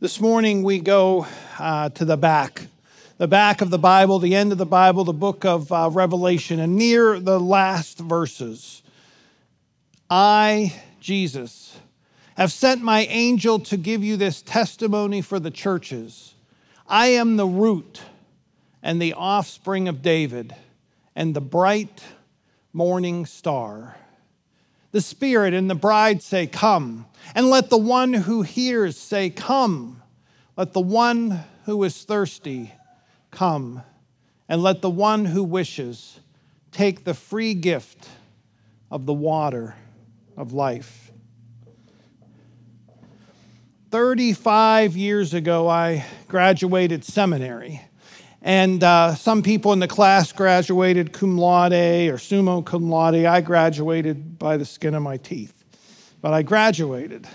This morning we go uh, to the back, the back of the Bible, the end of the Bible, the book of uh, Revelation, and near the last verses. I, Jesus, have sent my angel to give you this testimony for the churches. I am the root and the offspring of David and the bright morning star. The Spirit and the bride say, Come. And let the one who hears say, Come. Let the one who is thirsty come. And let the one who wishes take the free gift of the water of life. 35 years ago, I graduated seminary. And uh, some people in the class graduated cum laude or summa cum laude. I graduated by the skin of my teeth, but I graduated.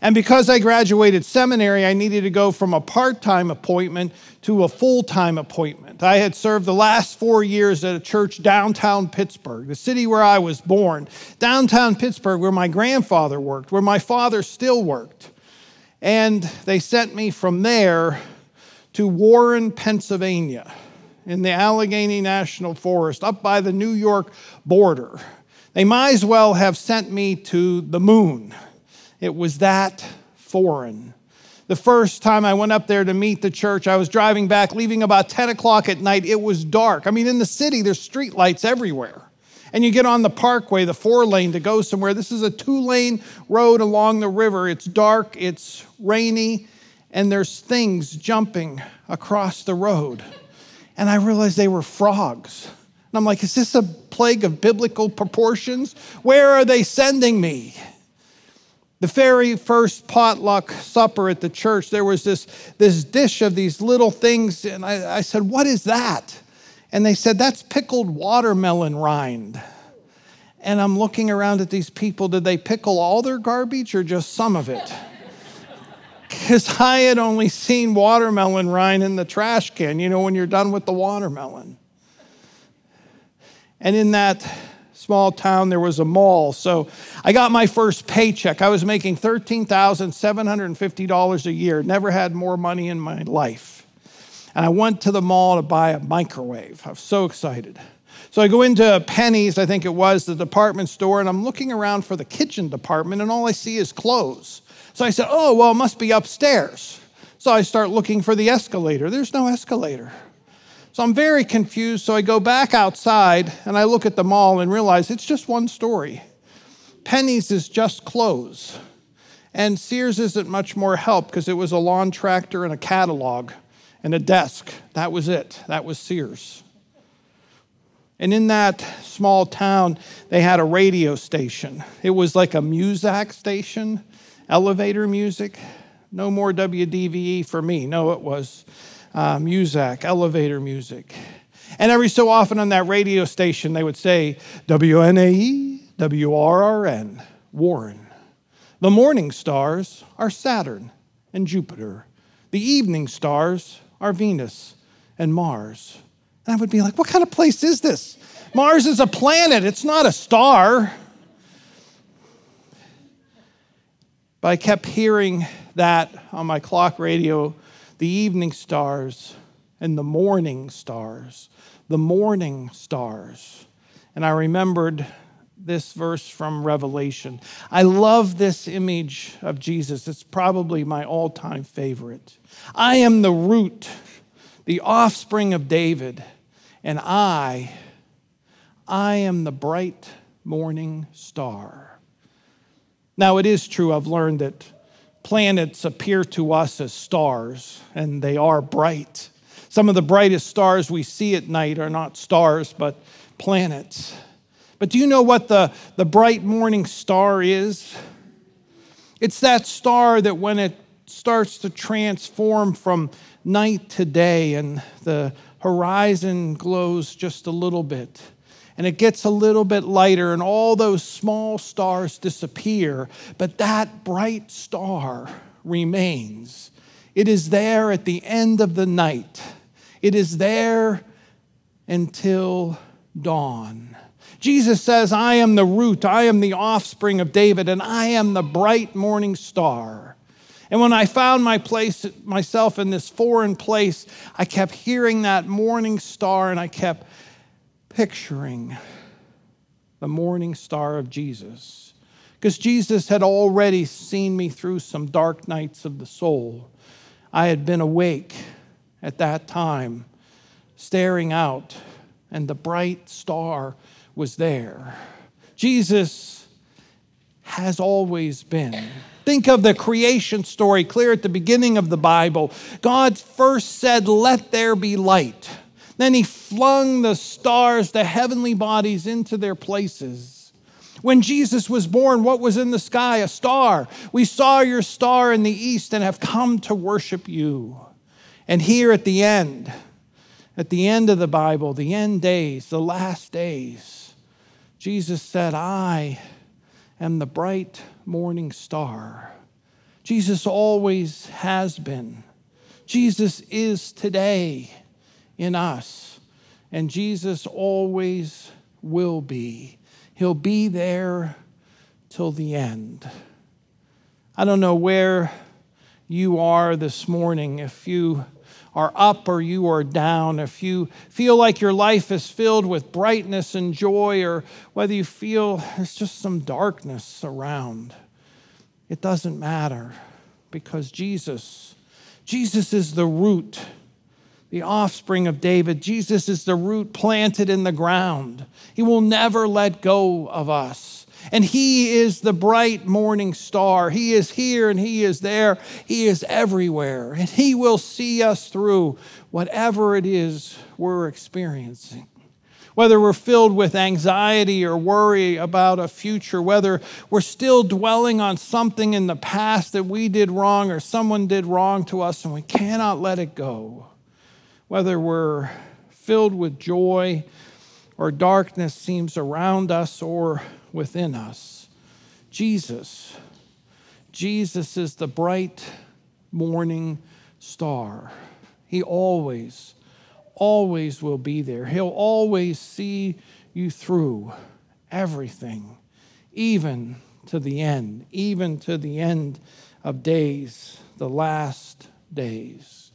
And because I graduated seminary, I needed to go from a part time appointment to a full time appointment. I had served the last four years at a church downtown Pittsburgh, the city where I was born, downtown Pittsburgh, where my grandfather worked, where my father still worked. And they sent me from there to Warren, Pennsylvania, in the Allegheny National Forest, up by the New York border. They might as well have sent me to the moon. It was that foreign. The first time I went up there to meet the church, I was driving back, leaving about 10 o'clock at night. It was dark. I mean, in the city, there's street lights everywhere. And you get on the parkway, the four lane, to go somewhere. This is a two lane road along the river. It's dark, it's rainy, and there's things jumping across the road. And I realized they were frogs. And I'm like, is this a plague of biblical proportions? Where are they sending me? The very first potluck supper at the church, there was this, this dish of these little things. And I, I said, What is that? And they said, That's pickled watermelon rind. And I'm looking around at these people. Did they pickle all their garbage or just some of it? Because I had only seen watermelon rind in the trash can, you know, when you're done with the watermelon. And in that small town, there was a mall. So I got my first paycheck. I was making $13,750 a year, never had more money in my life. And I went to the mall to buy a microwave. I was so excited. So I go into Penney's, I think it was, the department store, and I'm looking around for the kitchen department, and all I see is clothes. So I said, Oh, well, it must be upstairs. So I start looking for the escalator. There's no escalator. So I'm very confused. So I go back outside and I look at the mall and realize it's just one story. Penney's is just clothes. And Sears isn't much more help because it was a lawn tractor and a catalog and a desk. That was it. That was Sears. And in that small town, they had a radio station. It was like a Muzak station elevator music. No more WDVE for me. No, it was uh, Muzak, elevator music. And every so often on that radio station, they would say WNAE, WRRN, Warren. The morning stars are Saturn and Jupiter. The evening stars are Venus and Mars. And I would be like, what kind of place is this? Mars is a planet, it's not a star. But I kept hearing that on my clock radio the evening stars and the morning stars, the morning stars. And I remembered this verse from Revelation. I love this image of Jesus. It's probably my all time favorite. I am the root, the offspring of David, and I, I am the bright morning star. Now, it is true, I've learned that planets appear to us as stars, and they are bright. Some of the brightest stars we see at night are not stars, but planets. But do you know what the, the bright morning star is? It's that star that when it starts to transform from night to day and the horizon glows just a little bit and it gets a little bit lighter, and all those small stars disappear, but that bright star remains. It is there at the end of the night, it is there until dawn. Jesus says, I am the root, I am the offspring of David, and I am the bright morning star. And when I found my place, myself in this foreign place, I kept hearing that morning star and I kept picturing the morning star of Jesus. Because Jesus had already seen me through some dark nights of the soul. I had been awake at that time, staring out, and the bright star was there. Jesus has always been. Think of the creation story clear at the beginning of the Bible. God first said, Let there be light. Then he flung the stars, the heavenly bodies, into their places. When Jesus was born, what was in the sky? A star. We saw your star in the east and have come to worship you. And here at the end, at the end of the Bible, the end days, the last days, Jesus said, I am the bright morning star. Jesus always has been. Jesus is today in us. And Jesus always will be. He'll be there till the end. I don't know where you are this morning, if you are up or you are down, if you feel like your life is filled with brightness and joy, or whether you feel there's just some darkness around, it doesn't matter because Jesus, Jesus is the root the offspring of David. Jesus is the root planted in the ground. He will never let go of us. And He is the bright morning star. He is here and He is there. He is everywhere. And He will see us through whatever it is we're experiencing. Whether we're filled with anxiety or worry about a future, whether we're still dwelling on something in the past that we did wrong or someone did wrong to us and we cannot let it go whether we're filled with joy or darkness seems around us or within us. Jesus, Jesus is the bright morning star. He always, always will be there. He'll always see you through everything, even to the end, even to the end of days, the last days.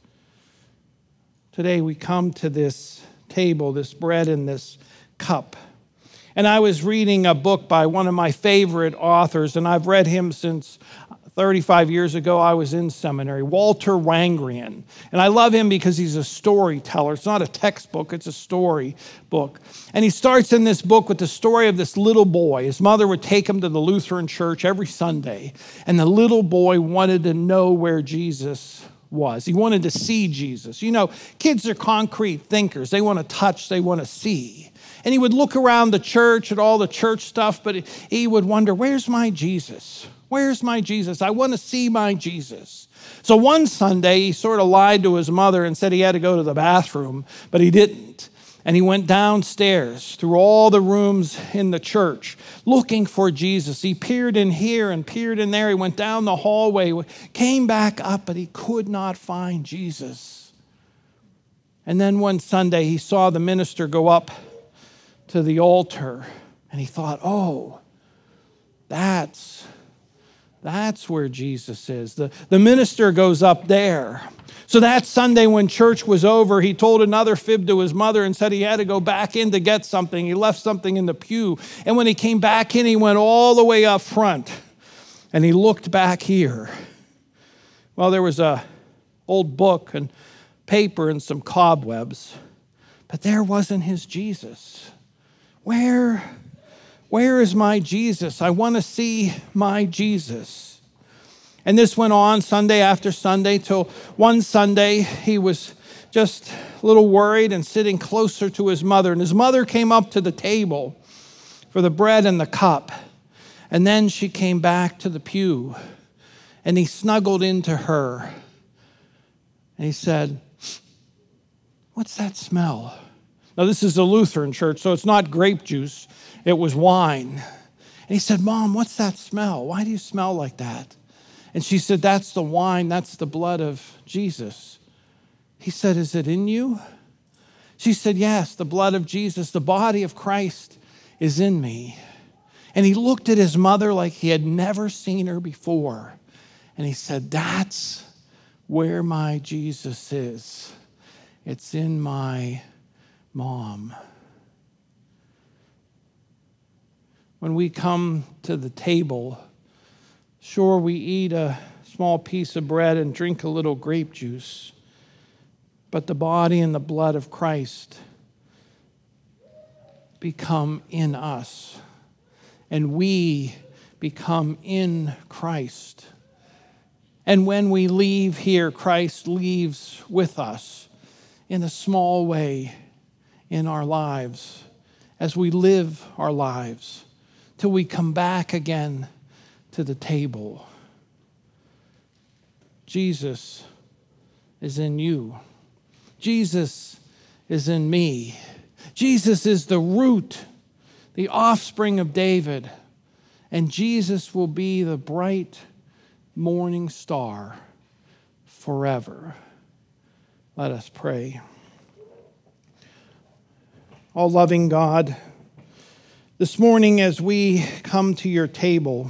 Today we come to this table, this bread and this cup. And I was reading a book by one of my favorite authors, and I've read him since 35 years ago. I was in seminary, Walter Wangerin. And I love him because he's a storyteller. It's not a textbook, it's a story book. And he starts in this book with the story of this little boy. His mother would take him to the Lutheran church every Sunday, and the little boy wanted to know where Jesus was. He wanted to see Jesus. You know, kids are concrete thinkers, they want to touch, they want to see. And he would look around the church at all the church stuff, but he would wonder, where's my Jesus? Where's my Jesus? I want to see my Jesus. So one Sunday, he sort of lied to his mother and said he had to go to the bathroom, but he didn't. And he went downstairs through all the rooms in the church looking for Jesus. He peered in here and peered in there. He went down the hallway, came back up, but he could not find Jesus. And then one Sunday, he saw the minister go up to the altar and he thought, oh, that's, that's where Jesus is. The, the minister goes up there. So that Sunday, when church was over, he told another fib to his mother and said he had to go back in to get something. He left something in the pew. And when he came back in, he went all the way up front and he looked back here. Well, there was a old book and paper and some cobwebs, but there wasn't his Jesus. Where, where is my Jesus? I want to see my Jesus. And this went on Sunday after Sunday till one Sunday he was just a little worried and sitting closer to his mother. And his mother came up to the table for the bread and the cup. And then she came back to the pew and he snuggled into her and he said, What's that smell? Now, this is a Lutheran church, so it's not grape juice, it was wine. And he said, Mom, what's that smell? Why do you smell like that? And she said, That's the wine, that's the blood of Jesus. He said, Is it in you? She said, Yes, the blood of Jesus, the body of Christ is in me. And he looked at his mother like he had never seen her before. And he said, That's where my Jesus is. It's in my mom. When we come to the table, sure, we eat a small piece of bread and drink a little grape juice, but the body and the blood of Christ become in us, and we become in Christ. And when we leave here, Christ leaves with us in a small way in our lives as we live our lives till we come back again to the table. Jesus is in you. Jesus is in me. Jesus is the root, the offspring of David, and Jesus will be the bright morning star forever. Let us pray. All loving God, this morning as we come to your table,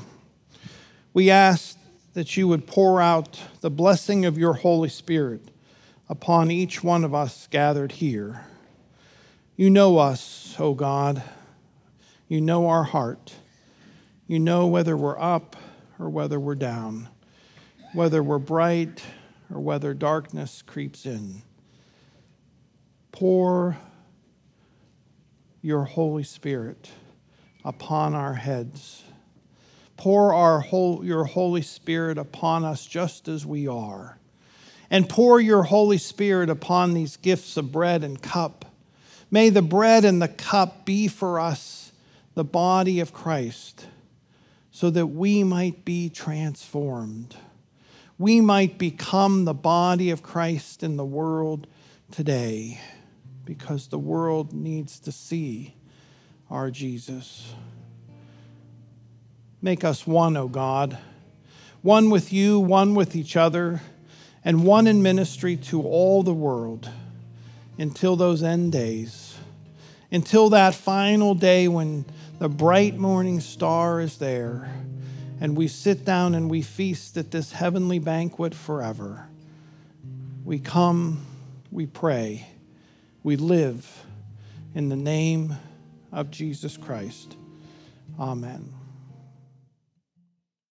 we ask that you would pour out the blessing of your Holy Spirit upon each one of us gathered here. You know us, O oh God. You know our heart. You know whether we're up or whether we're down, whether we're bright or whether darkness creeps in. Pour your Holy Spirit upon our heads. Pour our whole, your Holy Spirit upon us just as we are. And pour your Holy Spirit upon these gifts of bread and cup May the bread and the cup be for us the body of Christ, so that we might be transformed. We might become the body of Christ in the world today, because the world needs to see our Jesus. Make us one, O God, one with you, one with each other, and one in ministry to all the world until those end days, until that final day when the bright morning star is there and we sit down and we feast at this heavenly banquet forever. We come, we pray, we live in the name of Jesus Christ. Amen.